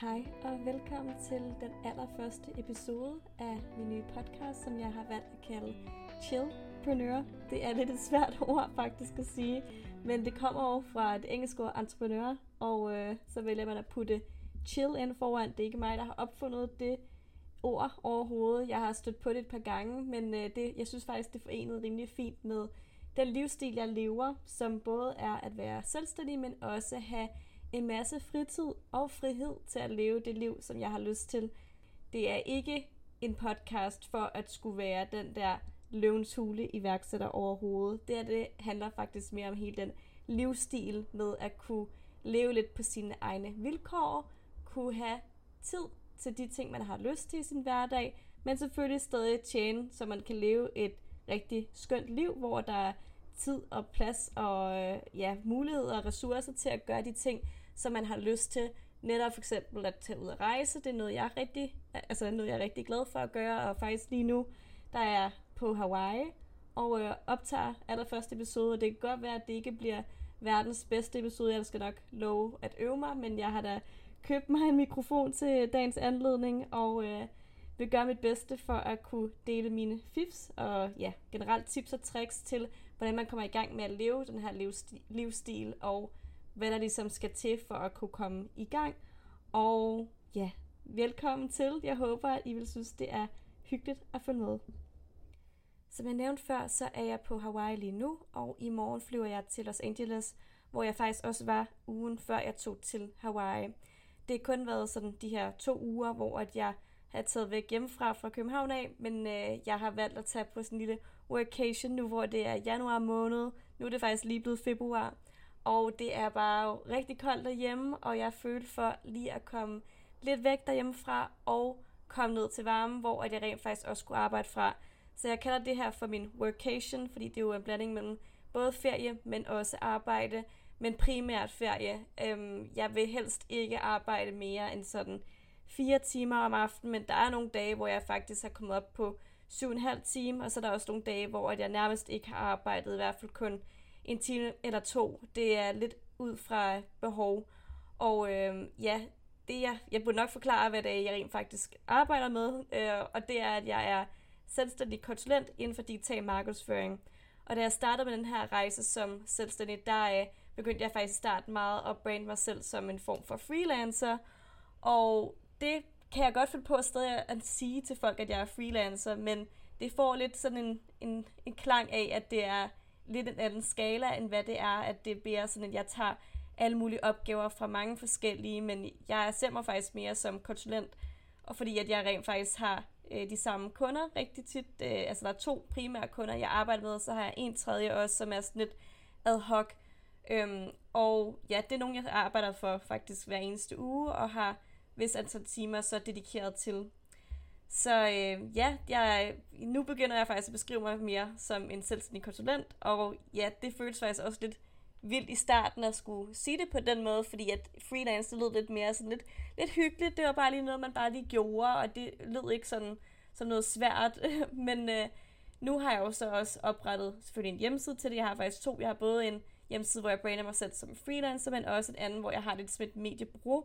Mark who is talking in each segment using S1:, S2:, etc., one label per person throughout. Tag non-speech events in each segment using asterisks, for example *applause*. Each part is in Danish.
S1: Hej og velkommen til den allerførste episode af min nye podcast, som jeg har valgt at kalde Chillpreneur. Det er lidt et svært *laughs* ord faktisk at sige, men det kommer over fra det engelske ord entreprenør, og øh, så vælger man at putte chill ind foran. Det er ikke mig, der har opfundet det ord overhovedet. Jeg har stødt på det et par gange, men øh, det, jeg synes faktisk, det forenede rimelig fint med den livsstil, jeg lever, som både er at være selvstændig, men også have en masse fritid og frihed til at leve det liv, som jeg har lyst til. Det er ikke en podcast for at skulle være den der løvens hule iværksætter overhovedet. Det, er, det handler faktisk mere om hele den livsstil med at kunne leve lidt på sine egne vilkår, kunne have tid til de ting, man har lyst til i sin hverdag, men selvfølgelig stadig tjene, så man kan leve et rigtig skønt liv, hvor der er tid og plads og øh, ja, muligheder og ressourcer til at gøre de ting, som man har lyst til. Netop for eksempel at tage ud og rejse, det er noget, jeg er rigtig, altså noget, jeg er rigtig glad for at gøre, og faktisk lige nu, der er jeg på Hawaii, og øh, optager allerførste episode, og det kan godt være, at det ikke bliver verdens bedste episode, jeg skal nok love at øve mig, men jeg har da købt mig en mikrofon til dagens anledning, og øh, vil gøre mit bedste for at kunne dele mine fifs og ja, generelt tips og tricks til, hvordan man kommer i gang med at leve den her livsstil, livsstil og hvad der ligesom skal til for at kunne komme i gang. Og ja, velkommen til. Jeg håber, at I vil synes, det er hyggeligt at følge med. Som jeg nævnte før, så er jeg på Hawaii lige nu, og i morgen flyver jeg til Los Angeles, hvor jeg faktisk også var ugen før jeg tog til Hawaii. Det har kun været sådan de her to uger, hvor at jeg har taget væk hjemmefra fra København af, men øh, jeg har valgt at tage på sådan en lille workation nu, hvor det er januar måned. Nu er det faktisk lige blevet februar, og det er bare rigtig koldt derhjemme, og jeg følte for lige at komme lidt væk derhjemmefra og komme ned til varme, hvor jeg rent faktisk også skulle arbejde fra. Så jeg kalder det her for min workation, fordi det er jo en blanding mellem både ferie, men også arbejde, men primært ferie. Øhm, jeg vil helst ikke arbejde mere end sådan fire timer om aftenen, men der er nogle dage, hvor jeg faktisk har kommet op på syv og en halv time, og så er der også nogle dage, hvor jeg nærmest ikke har arbejdet, i hvert fald kun en time eller to. Det er lidt ud fra behov. Og øh, ja, det jeg, jeg burde nok forklare, hvad det er, jeg rent faktisk arbejder med, øh, og det er, at jeg er selvstændig konsulent inden for digital markedsføring. Og da jeg startede med den her rejse som selvstændig, der øh, begyndte jeg faktisk at starte meget at brande mig selv som en form for freelancer. Og det kan jeg godt finde på at stadig at sige til folk, at jeg er freelancer, men det får lidt sådan en, en, en klang af, at det er lidt en anden skala, end hvad det er, at det bliver sådan, at jeg tager alle mulige opgaver fra mange forskellige, men jeg ser mig faktisk mere som konsulent, og fordi at jeg rent faktisk har øh, de samme kunder rigtig tit, øh, altså der er to primære kunder, jeg arbejder med, og så har jeg en tredje også, som er sådan lidt ad hoc, øhm, og ja, det er nogen, jeg arbejder for faktisk hver eneste uge, og har vis antal timer så dedikeret til. Så øh, ja, jeg, nu begynder jeg faktisk at beskrive mig mere som en selvstændig konsulent, og ja, det føles faktisk også lidt vildt i starten at skulle sige det på den måde, fordi at freelance det lød lidt mere sådan lidt, lidt hyggeligt. Det var bare lige noget, man bare lige gjorde, og det lød ikke sådan som noget svært. *laughs* Men øh, nu har jeg jo så også oprettet selvfølgelig en hjemmeside til det. Jeg har faktisk to. Jeg har både en hjemmeside, hvor jeg brander mig selv som freelancer, men også en anden, hvor jeg har lidt som et mediebureau.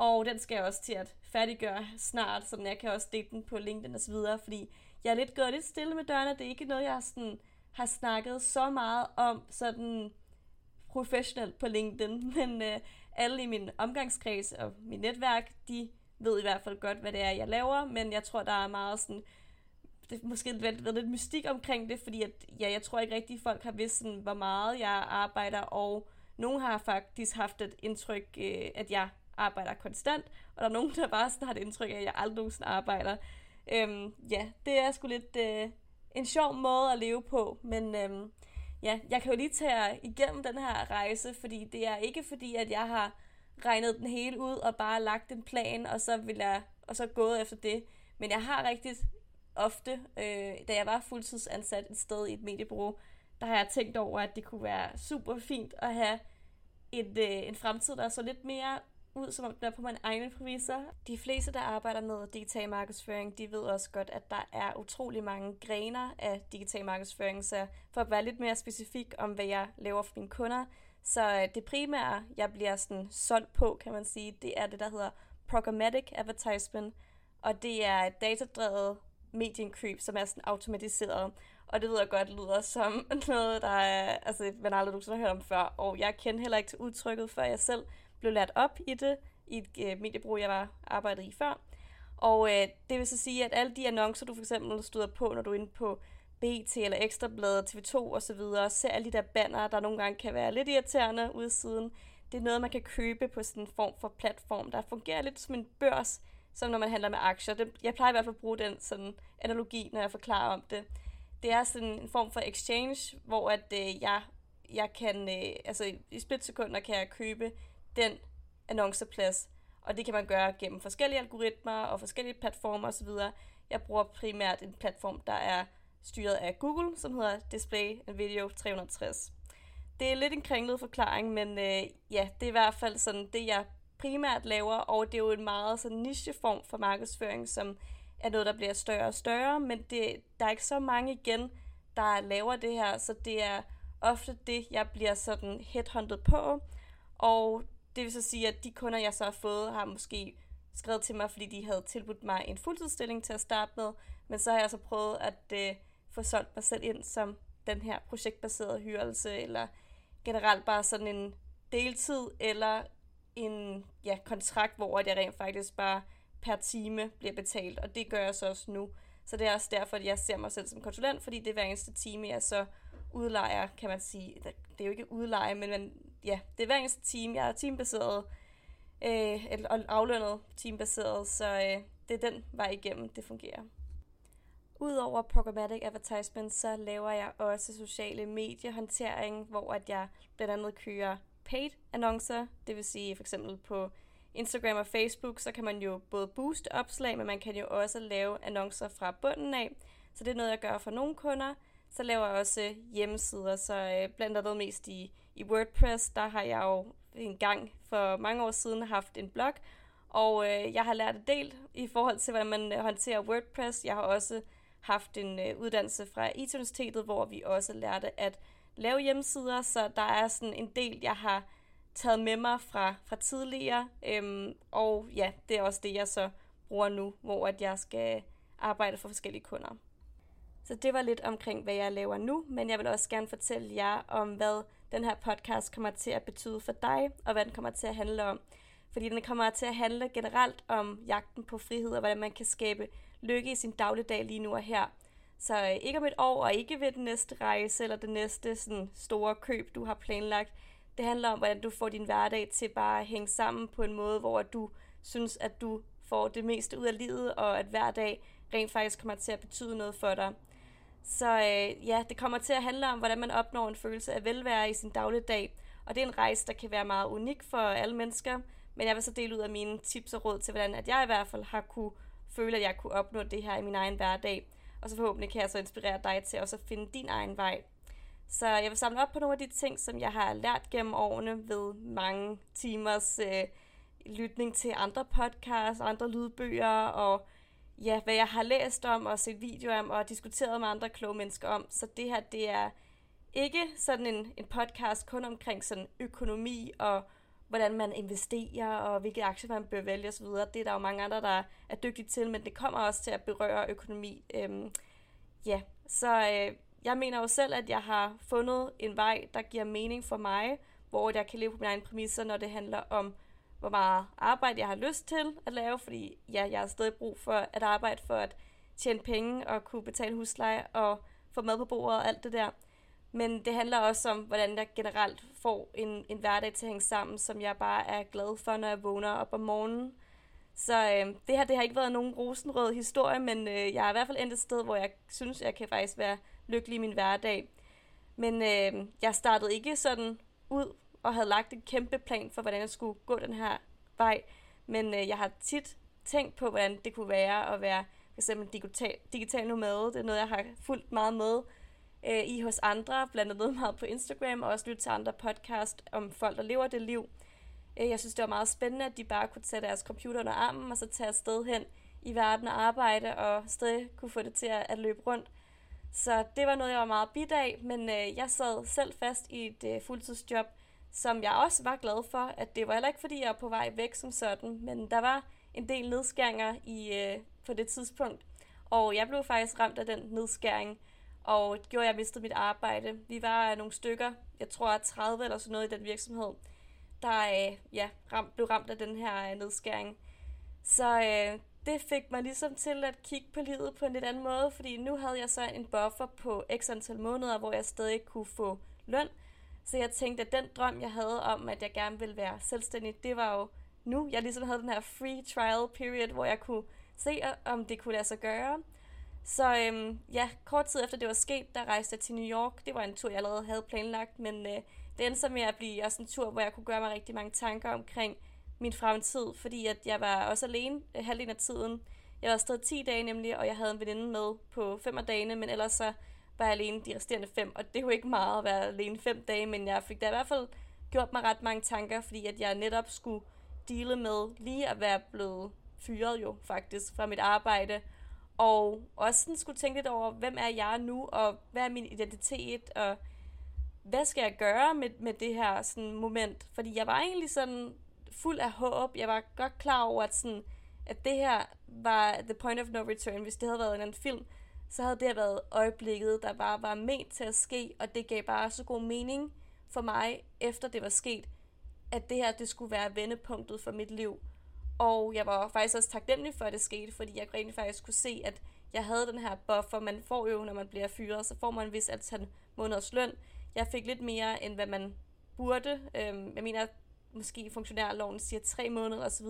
S1: Og den skal jeg også til at færdiggøre snart, så jeg kan også dele den på LinkedIn og så videre, fordi jeg er lidt gået lidt stille med dørene. Det er ikke noget, jeg sådan, har snakket så meget om sådan professionelt på LinkedIn, *laughs* men øh, alle i min omgangskreds og mit netværk, de ved i hvert fald godt, hvad det er, jeg laver, men jeg tror, der er meget sådan, det er måske lidt, lidt, lidt mystik omkring det, fordi at, ja, jeg tror ikke rigtig, folk har vidst, sådan, hvor meget jeg arbejder, og nogen har faktisk haft et indtryk, øh, at jeg arbejder konstant, og der er nogen, der bare sådan har det indtryk af, at jeg aldrig nogensinde arbejder. Øhm, ja, det er sgu lidt øh, en sjov måde at leve på, men øhm, ja, jeg kan jo lige tage igennem den her rejse, fordi det er ikke fordi, at jeg har regnet den hele ud og bare lagt en plan, og så vil jeg og så gået efter det. Men jeg har rigtig ofte, øh, da jeg var fuldtidsansat et sted i et mediebureau, der har jeg tænkt over, at det kunne være super fint at have et, øh, en fremtid, der er så lidt mere ud, som om den er på mine egne præmisser. De fleste, der arbejder med digital markedsføring, de ved også godt, at der er utrolig mange grener af digital markedsføring, så for at være lidt mere specifik om, hvad jeg laver for mine kunder, så øh, det primære, jeg bliver sådan solgt på, kan man sige, det er det, der hedder programmatic advertisement, og det er et datadrevet medieindkøb, som er sådan automatiseret. Og det ved jeg godt lyder *laughs* som noget, der er, altså, man aldrig nogensinde har hørt om før. Og jeg kender heller ikke til udtrykket, før jeg selv blev lært op i det, i et øh, mediebrug, jeg var arbejdet i før. Og øh, det vil så sige, at alle de annoncer, du for eksempel støder på, når du er inde på BT eller Ekstrabladet, TV2 osv., ser alle de der banner, der nogle gange kan være lidt irriterende ude siden. Det er noget, man kan købe på sådan en form for platform, der fungerer lidt som en børs, som når man handler med aktier. Det, jeg plejer i hvert fald at bruge den sådan analogi, når jeg forklarer om det. Det er sådan en form for exchange, hvor at øh, jeg, jeg kan, øh, altså i splitsekunder kan jeg købe den annonceplads, og det kan man gøre gennem forskellige algoritmer og forskellige platformer osv. Jeg bruger primært en platform, der er styret af Google, som hedder Display and Video 360. Det er lidt en kringlet forklaring, men øh, ja, det er i hvert fald sådan det, jeg primært laver, og det er jo en meget sådan nicheform for markedsføring, som er noget, der bliver større og større, men det, der er ikke så mange igen, der laver det her, så det er ofte det, jeg bliver sådan headhunted på, og det vil så sige, at de kunder, jeg så har fået, har måske skrevet til mig, fordi de havde tilbudt mig en fuldtidsstilling til at starte med, men så har jeg så prøvet at øh, få solgt mig selv ind som den her projektbaserede hyrelse, eller generelt bare sådan en deltid, eller en ja, kontrakt, hvor jeg rent faktisk bare per time bliver betalt, og det gør jeg så også nu. Så det er også derfor, at jeg ser mig selv som konsulent, fordi det er hver eneste time, jeg så udlejer, kan man sige. Det er jo ikke udleje, men man, ja, det er hver eneste team. Jeg er teambaseret, øh, og aflønnet teambaseret, så øh, det er den vej igennem, det fungerer. Udover programmatic advertisement, så laver jeg også sociale mediehåndtering, hvor at jeg blandt andet kører paid annoncer, det vil sige for eksempel på Instagram og Facebook, så kan man jo både booste opslag, men man kan jo også lave annoncer fra bunden af. Så det er noget, jeg gør for nogle kunder. Så laver jeg også øh, hjemmesider, så øh, blandt andet mest i, i WordPress, der har jeg jo en gang for mange år siden haft en blog, og øh, jeg har lært en del i forhold til, hvordan man håndterer WordPress. Jeg har også haft en øh, uddannelse fra IT-universitetet, hvor vi også lærte at lave hjemmesider, så der er sådan en del, jeg har taget med mig fra, fra tidligere, øhm, og ja, det er også det, jeg så bruger nu, hvor at jeg skal arbejde for forskellige kunder. Så det var lidt omkring, hvad jeg laver nu, men jeg vil også gerne fortælle jer om, hvad den her podcast kommer til at betyde for dig, og hvad den kommer til at handle om. Fordi den kommer til at handle generelt om jagten på frihed, og hvordan man kan skabe lykke i sin dagligdag lige nu og her. Så øh, ikke om et år, og ikke ved den næste rejse, eller det næste sådan, store køb, du har planlagt. Det handler om, hvordan du får din hverdag til bare at hænge sammen på en måde, hvor du synes, at du får det meste ud af livet, og at hver dag rent faktisk kommer til at betyde noget for dig. Så øh, ja, det kommer til at handle om, hvordan man opnår en følelse af velvære i sin dagligdag. Og det er en rejse, der kan være meget unik for alle mennesker. Men jeg vil så dele ud af mine tips og råd til, hvordan at jeg i hvert fald har kunne føle, at jeg kunne opnå det her i min egen hverdag. Og så forhåbentlig kan jeg så inspirere dig til også at finde din egen vej. Så jeg vil samle op på nogle af de ting, som jeg har lært gennem årene ved mange timers øh, lytning til andre podcasts, andre lydbøger og ja, hvad jeg har læst om og set videoer om og diskuteret med andre kloge mennesker om. Så det her, det er ikke sådan en, en podcast kun omkring sådan økonomi og hvordan man investerer og hvilke aktier man bør vælge osv. Det er der jo mange andre, der er dygtige til, men det kommer også til at berøre økonomi. Øhm, ja, så øh, jeg mener jo selv, at jeg har fundet en vej, der giver mening for mig, hvor jeg kan leve på mine egne præmisser, når det handler om hvor meget arbejde jeg har lyst til at lave, fordi ja, jeg har stadig brug for at arbejde for at tjene penge og kunne betale husleje og få mad på bordet og alt det der. Men det handler også om, hvordan jeg generelt får en, en hverdag til at hænge sammen, som jeg bare er glad for, når jeg vågner op om morgenen. Så øh, det her det har ikke været nogen rosenrød historie, men øh, jeg er i hvert fald endt et sted, hvor jeg synes, jeg kan faktisk være lykkelig i min hverdag. Men øh, jeg startede ikke sådan ud og havde lagt en kæmpe plan for, hvordan jeg skulle gå den her vej. Men øh, jeg har tit tænkt på, hvordan det kunne være at være for eksempel digital, digital nomade. Det er noget, jeg har fulgt meget med øh, i hos andre, blandt andet *laughs* meget på Instagram, og også lyttet til andre podcast om folk, der lever det liv. Øh, jeg synes, det var meget spændende, at de bare kunne tage deres computer under armen, og så tage afsted hen i verden og arbejde, og stadig kunne få det til at, at løbe rundt. Så det var noget, jeg var meget bidag, af, men øh, jeg sad selv fast i et øh, fuldtidsjob, som jeg også var glad for, at det var heller ikke, fordi jeg var på vej væk som sådan, men der var en del nedskæringer i, øh, på det tidspunkt. Og jeg blev faktisk ramt af den nedskæring, og det gjorde, at jeg mistede mit arbejde. Vi var nogle stykker, jeg tror 30 eller sådan noget i den virksomhed, der øh, ja, ram, blev ramt af den her øh, nedskæring. Så øh, det fik mig ligesom til at kigge på livet på en lidt anden måde, fordi nu havde jeg så en buffer på x antal måneder, hvor jeg stadig kunne få løn. Så jeg tænkte, at den drøm, jeg havde om, at jeg gerne ville være selvstændig, det var jo nu. Jeg ligesom havde den her free trial period, hvor jeg kunne se, øh, om det kunne lade sig gøre. Så øhm, ja, kort tid efter det var sket, der rejste jeg til New York. Det var en tur, jeg allerede havde planlagt, men øh, det endte så med at blive også en tur, hvor jeg kunne gøre mig rigtig mange tanker omkring min fremtid, fordi at jeg var også alene øh, halvdelen af tiden. Jeg var afsted 10 dage nemlig, og jeg havde en veninde med på 5 af dagene, men ellers så var jeg alene de resterende fem, og det var ikke meget at være alene fem dage, men jeg fik da i hvert fald gjort mig ret mange tanker, fordi at jeg netop skulle dele med lige at være blevet fyret jo faktisk fra mit arbejde, og også sådan skulle tænke lidt over, hvem er jeg nu, og hvad er min identitet, og hvad skal jeg gøre med, med det her sådan, moment? Fordi jeg var egentlig sådan fuld af håb. Jeg var godt klar over, at, sådan, at det her var the point of no return. Hvis det havde været en anden film, så havde det været øjeblikket, der bare var ment til at ske, og det gav bare så god mening for mig, efter det var sket, at det her det skulle være vendepunktet for mit liv. Og jeg var faktisk også taknemmelig for, at det skete, fordi jeg rent faktisk kunne se, at jeg havde den her buffer. Man får jo, når man bliver fyret, så får man en vis antal måneders løn. Jeg fik lidt mere, end hvad man burde. Øhm, jeg mener, måske funktionærloven siger tre måneder osv.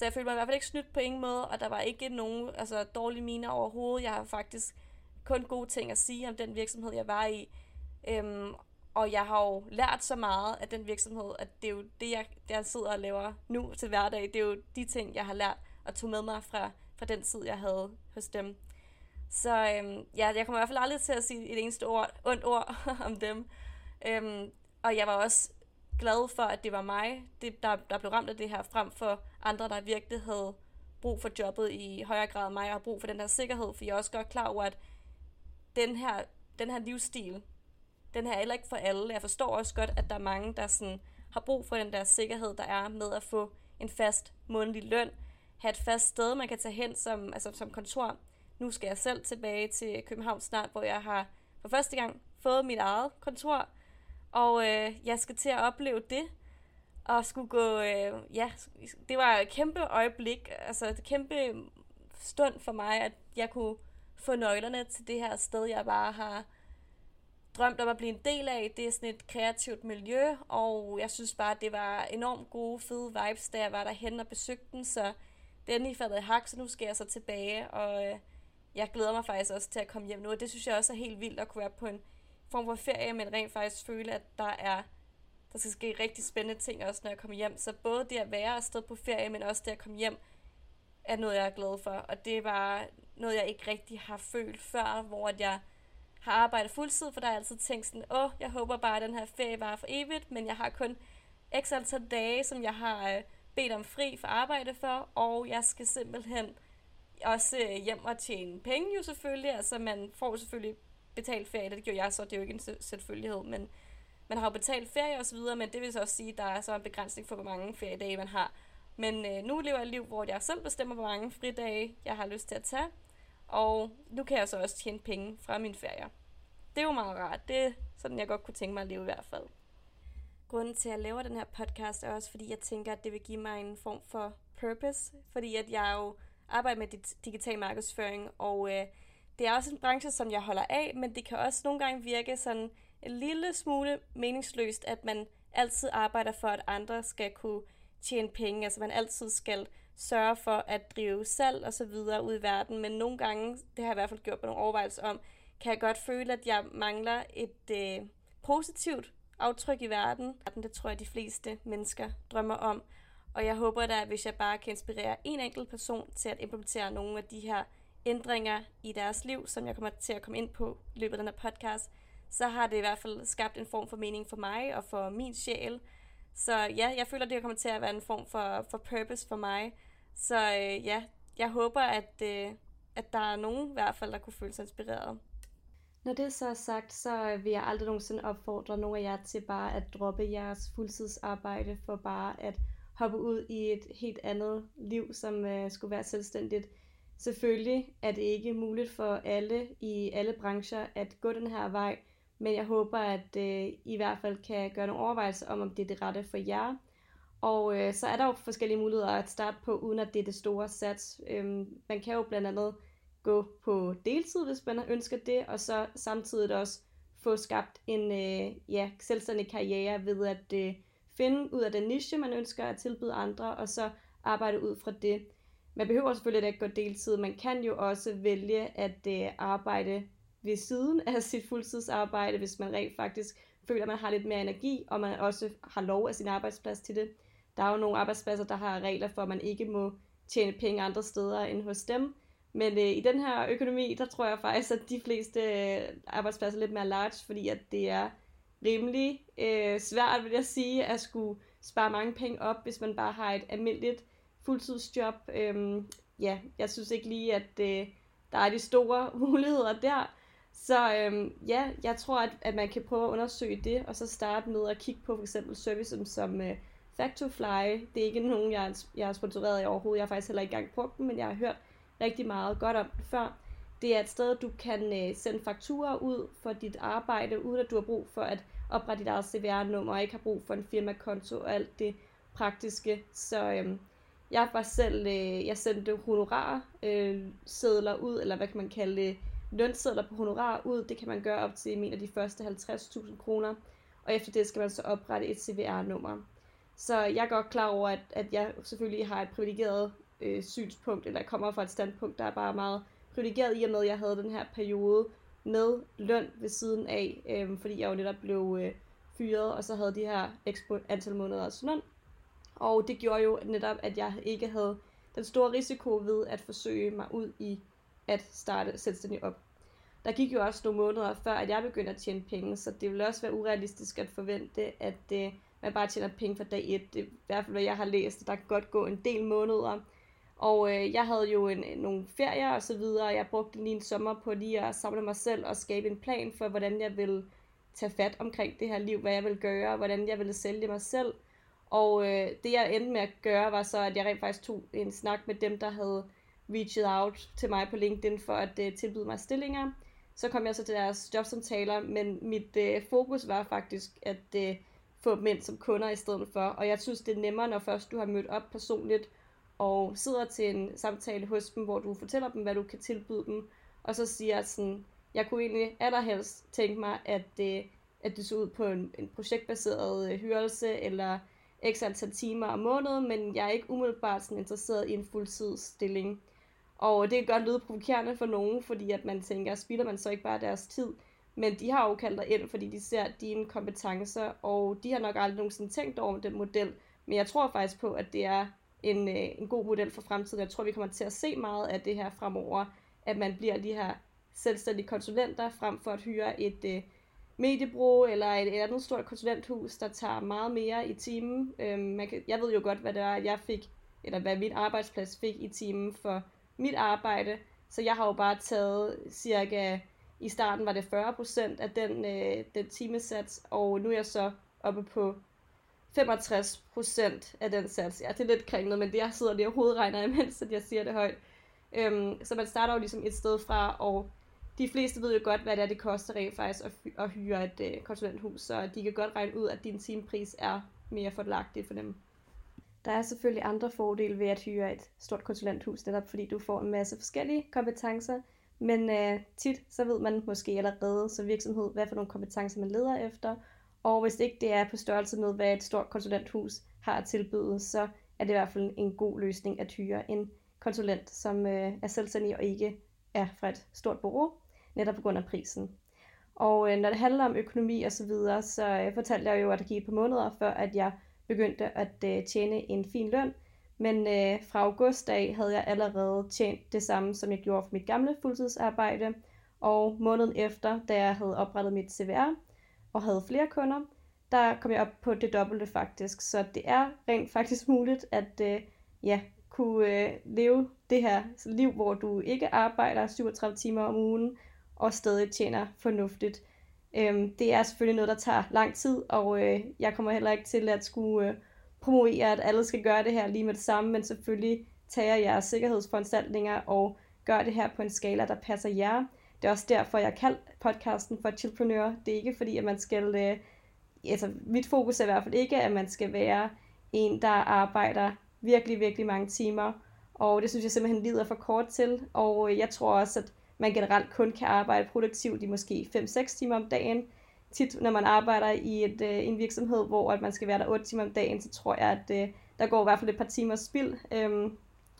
S1: Så, jeg følte mig i hvert fald ikke snydt på ingen måde, og der var ikke nogen altså, dårlige miner overhovedet. Jeg har faktisk kun gode ting at sige om den virksomhed, jeg var i. Øhm, og jeg har jo lært så meget af den virksomhed, at det er jo det, jeg, det, jeg sidder og laver nu til hverdag. Det er jo de ting, jeg har lært og tog med mig fra, fra den tid, jeg havde hos dem. Så øhm, ja, jeg kommer i hvert fald aldrig til at sige et eneste ord, ondt ord *laughs* om dem. Øhm, og jeg var også glad for, at det var mig, det, der, der blev ramt af det her, frem for andre, der virkelig havde brug for jobbet i højere grad end mig, og har brug for den her sikkerhed, for jeg er også godt klar over, at den her, den her livsstil, den her er heller ikke for alle. Jeg forstår også godt, at der er mange, der sådan har brug for den der sikkerhed, der er med at få en fast månedlig løn, have et fast sted, man kan tage hen som, altså som kontor. Nu skal jeg selv tilbage til København snart, hvor jeg har for første gang fået mit eget kontor, og øh, jeg skal til at opleve det, og skulle gå, øh, ja, det var et kæmpe øjeblik, altså et kæmpe stund for mig, at jeg kunne få nøglerne til det her sted, jeg bare har drømt om at blive en del af. Det er sådan et kreativt miljø, og jeg synes bare, det var enormt gode, fede vibes, da jeg var derhen og besøgte den, så den i faldet i hak, så nu skal jeg så tilbage, og øh, jeg glæder mig faktisk også til at komme hjem nu, og det synes jeg også er helt vildt at kunne være på en form for ferie, men rent faktisk føle, at der er der skal ske rigtig spændende ting også, når jeg kommer hjem. Så både det at være afsted på ferie, men også det at komme hjem, er noget, jeg er glad for. Og det var noget, jeg ikke rigtig har følt før, hvor at jeg har arbejdet fuldtid, for der er altid tænkt sådan, åh, oh, jeg håber bare, at den her ferie var for evigt, men jeg har kun x antal dage, som jeg har øh, bedt om fri for arbejde for, og jeg skal simpelthen også øh, hjem og tjene penge jo selvfølgelig, altså man får selvfølgelig betalt ferie, det gjorde jeg så, det er jo ikke en selvfølgelighed, men man har jo betalt ferie og så videre, men det vil så også sige, at der er så en begrænsning for, hvor mange feriedage man har. Men øh, nu lever jeg et liv, hvor jeg selv bestemmer, hvor mange fridage jeg har lyst til at tage, og nu kan jeg så også tjene penge fra min ferie. Det er jo meget rart. Det er sådan, jeg godt kunne tænke mig at leve i hvert fald. Grunden til, at jeg laver den her podcast, er også, fordi jeg tænker, at det vil give mig en form for purpose. Fordi at jeg jo arbejder med digital markedsføring, og øh, det er også en branche, som jeg holder af, men det kan også nogle gange virke sådan en lille smule meningsløst, at man altid arbejder for, at andre skal kunne tjene penge. Altså man altid skal sørge for at drive salg og så videre ud i verden. Men nogle gange, det har jeg i hvert fald gjort på nogle overvejelser om, kan jeg godt føle, at jeg mangler et øh, positivt aftryk i verden. Det tror jeg, de fleste mennesker drømmer om. Og jeg håber da, at hvis jeg bare kan inspirere en enkelt person til at implementere nogle af de her ændringer i deres liv, som jeg kommer til at komme ind på i løbet af den her podcast, så har det i hvert fald skabt en form for mening for mig og for min sjæl. Så ja, jeg føler, det kommer til at være en form for, for purpose for mig. Så øh, ja, jeg håber, at, øh, at der er nogen i hvert fald, der kunne føle sig inspireret. Når det så er sagt, så øh, vil jeg aldrig nogensinde opfordre nogen af jer til bare at droppe jeres fuldtidsarbejde for bare at hoppe ud i et helt andet liv, som øh, skulle være selvstændigt. Selvfølgelig er det ikke muligt for alle i alle brancher at gå den her vej, men jeg håber, at øh, I hvert fald kan gøre nogle overvejelser om, om det er det rette for jer. Og øh, så er der jo forskellige muligheder at starte på, uden at det er det store sats. Øhm, man kan jo blandt andet gå på deltid, hvis man ønsker det, og så samtidig også få skabt en øh, ja, selvstændig karriere ved at øh, finde ud af den niche, man ønsker at tilbyde andre, og så arbejde ud fra det. Man behøver selvfølgelig ikke gå deltid. Man kan jo også vælge at øh, arbejde ved siden af sit fuldtidsarbejde, hvis man rent faktisk føler, at man har lidt mere energi, og man også har lov af sin arbejdsplads til det. Der er jo nogle arbejdspladser, der har regler for, at man ikke må tjene penge andre steder end hos dem. Men øh, i den her økonomi, der tror jeg faktisk, at de fleste øh, arbejdspladser er lidt mere large, fordi at det er rimelig øh, svært, vil jeg sige, at skulle spare mange penge op, hvis man bare har et almindeligt fuldtidsjob. Øhm, ja, jeg synes ikke lige, at øh, der er de store *laughs* muligheder der. Så øhm, ja, jeg tror, at, at man kan prøve at undersøge det, og så starte med at kigge på for eksempel servicen som øh, Factofly. Det er ikke nogen, jeg, jeg har sponsoreret i overhovedet. Jeg har faktisk heller ikke engang brugt dem, men jeg har hørt rigtig meget godt om det før. Det er et sted, du kan øh, sende fakturer ud for dit arbejde, uden at du har brug for at oprette dit eget CVR-nummer, og ikke har brug for en firmakonto og alt det praktiske. Så øhm, jeg var selv, øh, jeg sendte honorar øh, sædler ud, eller hvad kan man kalde det, lønsedler på honorar ud. Det kan man gøre op til, en af de første 50.000 kroner. Og efter det skal man så oprette et CVR-nummer. Så jeg er godt klar over, at, at jeg selvfølgelig har et privilegeret øh, synspunkt, eller jeg kommer fra et standpunkt, der er bare meget privilegeret i og med, at jeg havde den her periode med løn ved siden af, øh, fordi jeg jo netop blev øh, fyret, og så havde de her ekspo antal måneders løn. Og det gjorde jo netop, at jeg ikke havde den store risiko ved at forsøge mig ud i at starte selvstændig op. Der gik jo også nogle måneder før, at jeg begyndte at tjene penge, så det ville også være urealistisk at forvente, at øh, man bare tjener penge fra dag et. Det er i hvert fald, hvad jeg har læst. Der kan godt gå en del måneder. Og øh, jeg havde jo en, øh, nogle ferier og så videre, og jeg brugte lige en sommer på lige at samle mig selv og skabe en plan for, hvordan jeg ville tage fat omkring det her liv, hvad jeg ville gøre, hvordan jeg ville sælge mig selv. Og øh, det jeg endte med at gøre, var så, at jeg rent faktisk tog en snak med dem, der havde reached out til mig på LinkedIn for at øh, tilbyde mig stillinger. Så kom jeg så til deres jobsamtaler, men mit øh, fokus var faktisk at øh, få dem som kunder i stedet for. Og jeg synes, det er nemmere, når først du har mødt op personligt, og sidder til en samtale hos dem, hvor du fortæller dem, hvad du kan tilbyde dem, og så siger at sådan, jeg kunne egentlig allerhelst tænke mig, at det, at det så ud på en, en projektbaseret øh, hyrelse, eller x antal timer om måneden, men jeg er ikke umiddelbart sådan interesseret i en fuldtidsstilling. Og det kan godt lyde provokerende for nogen, fordi at man tænker, spilder man så ikke bare deres tid? Men de har jo kaldt dig ind, fordi de ser dine kompetencer, og de har nok aldrig nogensinde tænkt over den model. Men jeg tror faktisk på, at det er en, øh, en god model for fremtiden. Jeg tror, vi kommer til at se meget af det her fremover, at man bliver de her selvstændige konsulenter, frem for at hyre et øh, mediebrug eller et, et andet stort konsulenthus, der tager meget mere i timen. Øhm, man kan, jeg ved jo godt, hvad det er, jeg fik, eller hvad min arbejdsplads fik i timen for mit arbejde, så jeg har jo bare taget cirka, i starten var det 40% af den, øh, den timesats, og nu er jeg så oppe på 65% af den sats. Ja, det er lidt kringlet, men det jeg sidder lige og hovedregner imens, *laughs* at jeg siger det højt. Øhm, så man starter jo ligesom et sted fra, og de fleste ved jo godt, hvad det er, det koster rent faktisk at, at hyre et øh, konsulenthus, så de kan godt regne ud, at din timepris er mere fordelagtig for dem. Der er selvfølgelig andre fordele ved at hyre et stort konsulenthus, netop fordi du får en masse forskellige kompetencer, men øh, tit så ved man måske allerede som virksomhed, hvad for nogle kompetencer man leder efter, og hvis ikke det er på størrelse med, hvad et stort konsulenthus har at tilbyde, så er det i hvert fald en god løsning at hyre en konsulent, som øh, er selvstændig og ikke er fra et stort bureau, netop på grund af prisen. Og øh, når det handler om økonomi og så videre, så øh, fortalte jeg jo, at det gik på måneder, før at jeg begyndte at øh, tjene en fin løn. Men øh, fra august af havde jeg allerede tjent det samme, som jeg gjorde for mit gamle fuldtidsarbejde. Og måneden efter, da jeg havde oprettet mit CVR og havde flere kunder, der kom jeg op på det dobbelte faktisk. Så det er rent faktisk *laughs* muligt at øh, ja, kunne øh, leve det her liv, hvor du ikke arbejder 37 timer om ugen, og stadig tjener fornuftigt. Øhm, det er selvfølgelig noget, der tager lang tid, og øh, jeg kommer heller ikke til at skulle øh, promovere, at alle skal gøre det her lige med det samme, men selvfølgelig tager jeg jeres sikkerhedsforanstaltninger og gør det her på en skala, der passer jer. Det er også derfor, jeg kalder podcasten for Chillpreneur. Det er ikke fordi, at man skal... Øh, altså, mit fokus er i hvert fald ikke, at man skal være en, der arbejder virkelig, virkelig mange timer. Og det synes jeg simpelthen lider for kort til. Og øh, jeg tror også, at man generelt kun kan arbejde produktivt i måske 5-6 timer om dagen. Tit, når man arbejder i et, øh, en virksomhed, hvor at man skal være der 8 timer om dagen, så tror jeg, at øh, der går i hvert fald et par timer spild. Øhm,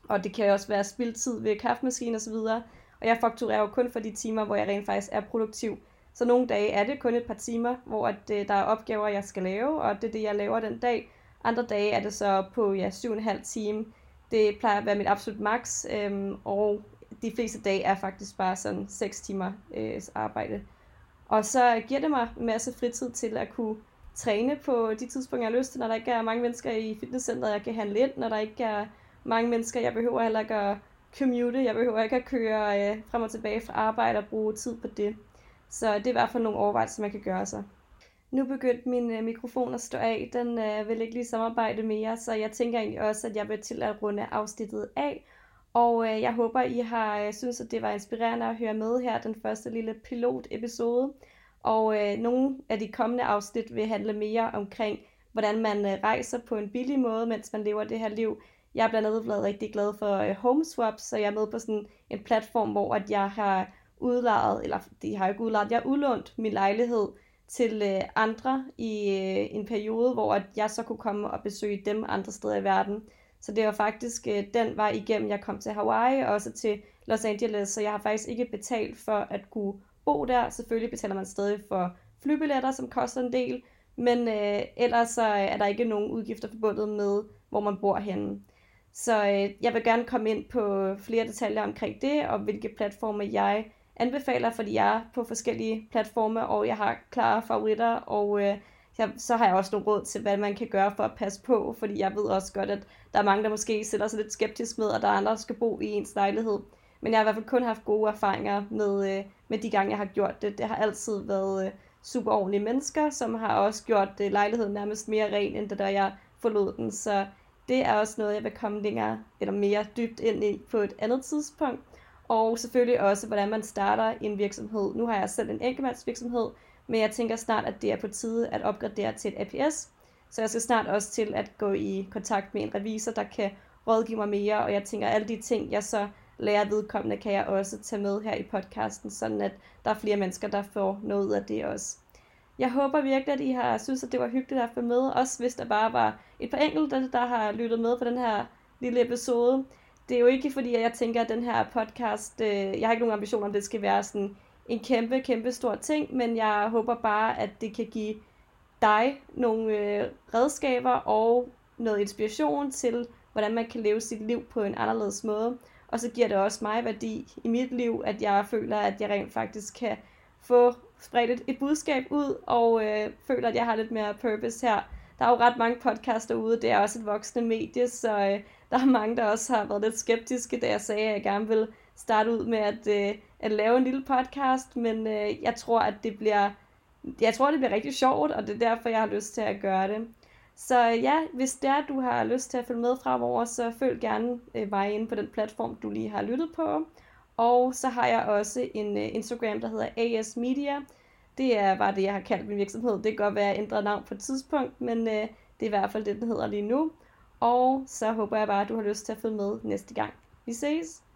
S1: og det kan også være spildtid ved kaffemaskinen osv. Og jeg fakturerer jo kun for de timer, hvor jeg rent faktisk er produktiv. Så nogle dage er det kun et par timer, hvor at, øh, der er opgaver, jeg skal lave, og det er det, jeg laver den dag. Andre dage er det så på ja, 7,5 time. Det plejer at være mit absolut max, øhm, og de fleste dage er faktisk bare sådan 6 timer øh, arbejde. Og så giver det mig en masse fritid til at kunne træne på de tidspunkter, jeg har lyst til, når der ikke er mange mennesker i fitnesscenteret, jeg kan handle ind, når der ikke er mange mennesker, jeg behøver heller ikke at commute, jeg behøver ikke at køre øh, frem og tilbage fra arbejde og bruge tid på det. Så det er i hvert fald nogle overvejelser, man kan gøre sig. Nu begyndte min øh, mikrofon at stå af. Den øh, vil ikke lige samarbejde mere, så jeg tænker egentlig også, at jeg vil til at runde afsnittet af. Og øh, jeg håber, I har øh, synes, at det var inspirerende at høre med her, den første lille pilot-episode. Og øh, nogle af de kommende afsnit vil handle mere omkring, hvordan man øh, rejser på en billig måde, mens man lever det her liv. Jeg er blandt andet blevet rigtig glad for øh, HomeSwap, så jeg er med på sådan en platform, hvor at jeg har udlejet, eller de har ikke udlejet, jeg har udlånt min lejlighed til øh, andre i øh, en periode, hvor at jeg så kunne komme og besøge dem andre steder i verden. Så det var faktisk øh, den vej igennem, jeg kom til Hawaii, og også til Los Angeles, så jeg har faktisk ikke betalt for at kunne bo der. Selvfølgelig betaler man stadig for flybilletter, som koster en del, men øh, ellers så øh, er der ikke nogen udgifter forbundet med, hvor man bor henne. Så øh, jeg vil gerne komme ind på flere detaljer omkring det, og hvilke platforme jeg anbefaler, fordi jeg er på forskellige platforme, og jeg har klare favoritter, og øh, der, så har jeg også nogle råd til, hvad man kan gøre for at passe på, fordi jeg ved også godt, at der er mange, der måske sætter sig lidt skeptisk med, og der er andre, der skal bo i ens lejlighed. Men jeg har i hvert fald kun haft gode erfaringer med, øh, med de gange, jeg har gjort det. Det har altid været øh, super ordentlige mennesker, som har også gjort øh, lejligheden nærmest mere ren, end det der jeg forlod den. Så det er også noget, jeg vil komme længere eller mere dybt ind i på et andet tidspunkt. Og selvfølgelig også, hvordan man starter en virksomhed. Nu har jeg selv en enkeltmandsvirksomhed, men jeg tænker snart, at det er på tide at opgradere til et APS. Så jeg skal snart også til at gå i kontakt med en revisor, der kan rådgive mig mere, og jeg tænker, at alle de ting, jeg så lærer vedkommende, kan jeg også tage med her i podcasten, sådan at der er flere mennesker, der får noget ud af det også. Jeg håber virkelig, at I har synes, at det var hyggeligt at få med, også hvis der bare var et par enkelte, der har lyttet med på den her lille episode. Det er jo ikke fordi, at jeg tænker, at den her podcast, øh, jeg har ikke nogen ambition om, det skal være sådan en kæmpe, kæmpe stor ting, men jeg håber bare, at det kan give dig nogle øh, redskaber og noget inspiration til, hvordan man kan leve sit liv på en anderledes måde. Og så giver det også mig værdi i mit liv, at jeg føler, at jeg rent faktisk kan få spredt et, et budskab ud, og øh, føler, at jeg har lidt mere purpose her. Der er jo ret mange podcaster ude, det er også et voksende medie, så øh, der er mange, der også har været lidt skeptiske, da jeg sagde, at jeg gerne vil starte ud med at, øh, at lave en lille podcast, men øh, jeg tror, at det bliver jeg tror, det bliver rigtig sjovt, og det er derfor, jeg har lyst til at gøre det. Så øh, ja, hvis det er, du har lyst til at følge med fremover, så følg gerne øh, mig ind på den platform, du lige har lyttet på. Og så har jeg også en øh, Instagram, der hedder AS Media. Det er bare det, jeg har kaldt min virksomhed. Det kan godt være, at jeg ændrer navn på et tidspunkt, men øh, det er i hvert fald det, den hedder lige nu. Og så håber jeg bare, at du har lyst til at følge med næste gang. Vi ses!